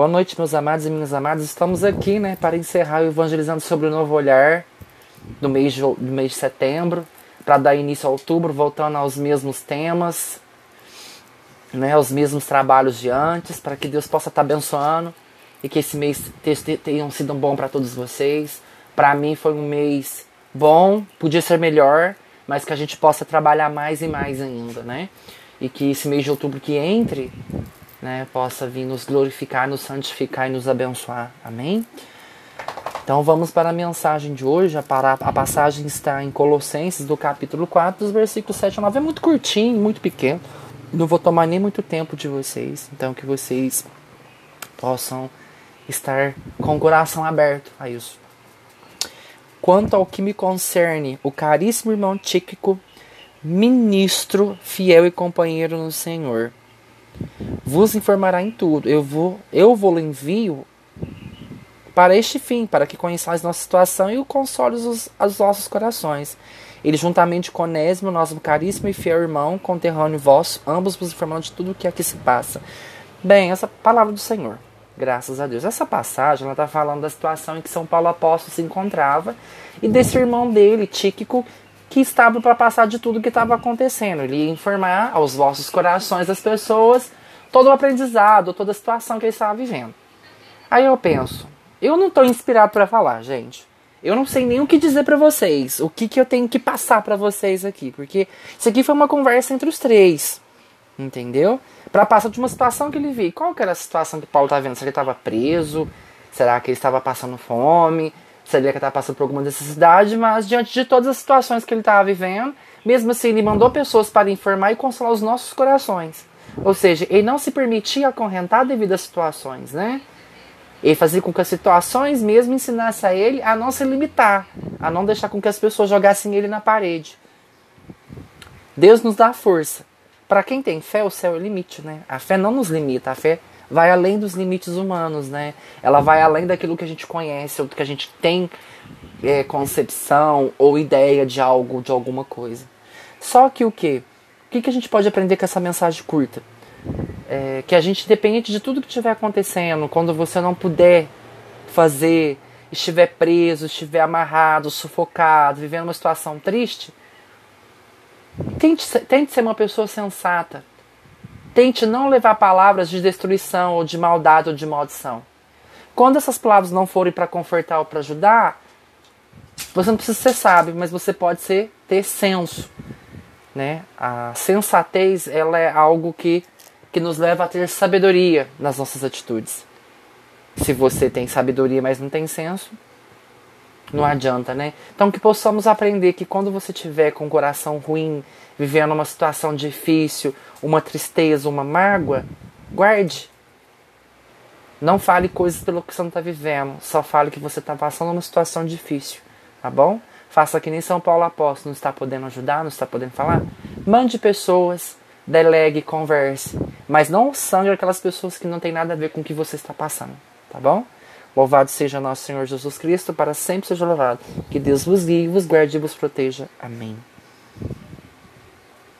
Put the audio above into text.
Boa noite, meus amados e minhas amadas. Estamos aqui, né, para encerrar o Evangelizando sobre o Novo Olhar do mês de, do mês de setembro, para dar início a outubro, voltando aos mesmos temas, né, aos mesmos trabalhos de antes, para que Deus possa estar abençoando e que esse mês tenha sido bom para todos vocês. Para mim foi um mês bom, podia ser melhor, mas que a gente possa trabalhar mais e mais ainda, né? E que esse mês de outubro que entre né, possa vir nos glorificar, nos santificar e nos abençoar. Amém? Então vamos para a mensagem de hoje. A, para, a passagem está em Colossenses, do capítulo 4, dos versículos 7 a 9. É muito curtinho, muito pequeno. Não vou tomar nem muito tempo de vocês. Então que vocês possam estar com o coração aberto a isso. Quanto ao que me concerne, o caríssimo irmão Tíquico, ministro, fiel e companheiro no Senhor vos informará em tudo. Eu vou, eu vou envio para este fim, para que conheçais nossa situação e o console os, os nossos corações. Ele, juntamente com Onésimo, nosso caríssimo e fiel irmão, conterrâneo vosso, ambos vos informando de tudo o que aqui se passa. Bem, essa palavra do Senhor, graças a Deus. Essa passagem ela está falando da situação em que São Paulo apóstolo se encontrava e desse irmão dele, Tíquico, que estava para passar de tudo que estava acontecendo. Ele ia informar aos vossos corações das pessoas todo o aprendizado, toda a situação que ele estava vivendo. Aí eu penso, eu não estou inspirado para falar, gente. Eu não sei nem o que dizer para vocês, o que, que eu tenho que passar para vocês aqui, porque isso aqui foi uma conversa entre os três, entendeu? Para passar de uma situação que ele viu. Qual que era a situação que Paulo estava vendo? Será que ele estava preso? Será que ele estava passando fome? Será que estava passando por alguma necessidade? Mas diante de todas as situações que ele estava vivendo, mesmo assim ele mandou pessoas para informar e consolar os nossos corações. Ou seja, ele não se permitia acorrentar devido às situações, né? Ele fazia com que as situações mesmo ensinassem a ele a não se limitar, a não deixar com que as pessoas jogassem ele na parede. Deus nos dá força. Para quem tem fé, o céu é o limite, né? A fé não nos limita, a fé vai além dos limites humanos, né? Ela vai além daquilo que a gente conhece, ou do que a gente tem é, concepção ou ideia de algo, de alguma coisa. Só que o que? O que, que a gente pode aprender com essa mensagem curta? É, que a gente, depende de tudo que estiver acontecendo, quando você não puder fazer, estiver preso, estiver amarrado, sufocado, vivendo uma situação triste, tente, tente ser uma pessoa sensata. Tente não levar palavras de destruição, ou de maldade, ou de maldição. Quando essas palavras não forem para confortar ou para ajudar, você não precisa ser sábio, mas você pode ser ter senso né? A sensatez ela é algo que, que nos leva a ter sabedoria nas nossas atitudes. Se você tem sabedoria, mas não tem senso, não adianta, né? Então que possamos aprender que quando você tiver com o coração ruim, vivendo uma situação difícil, uma tristeza, uma mágoa, guarde. Não fale coisas pelo que você não está vivendo, só fale que você está passando uma situação difícil, tá bom? Faça que nem São Paulo Apóstolo, não está podendo ajudar, não está podendo falar. Mande pessoas, delegue, converse. Mas não sangre aquelas pessoas que não tem nada a ver com o que você está passando. Tá bom? Louvado seja nosso Senhor Jesus Cristo, para sempre seja louvado. Que Deus vos guie, vos guarde e vos proteja. Amém.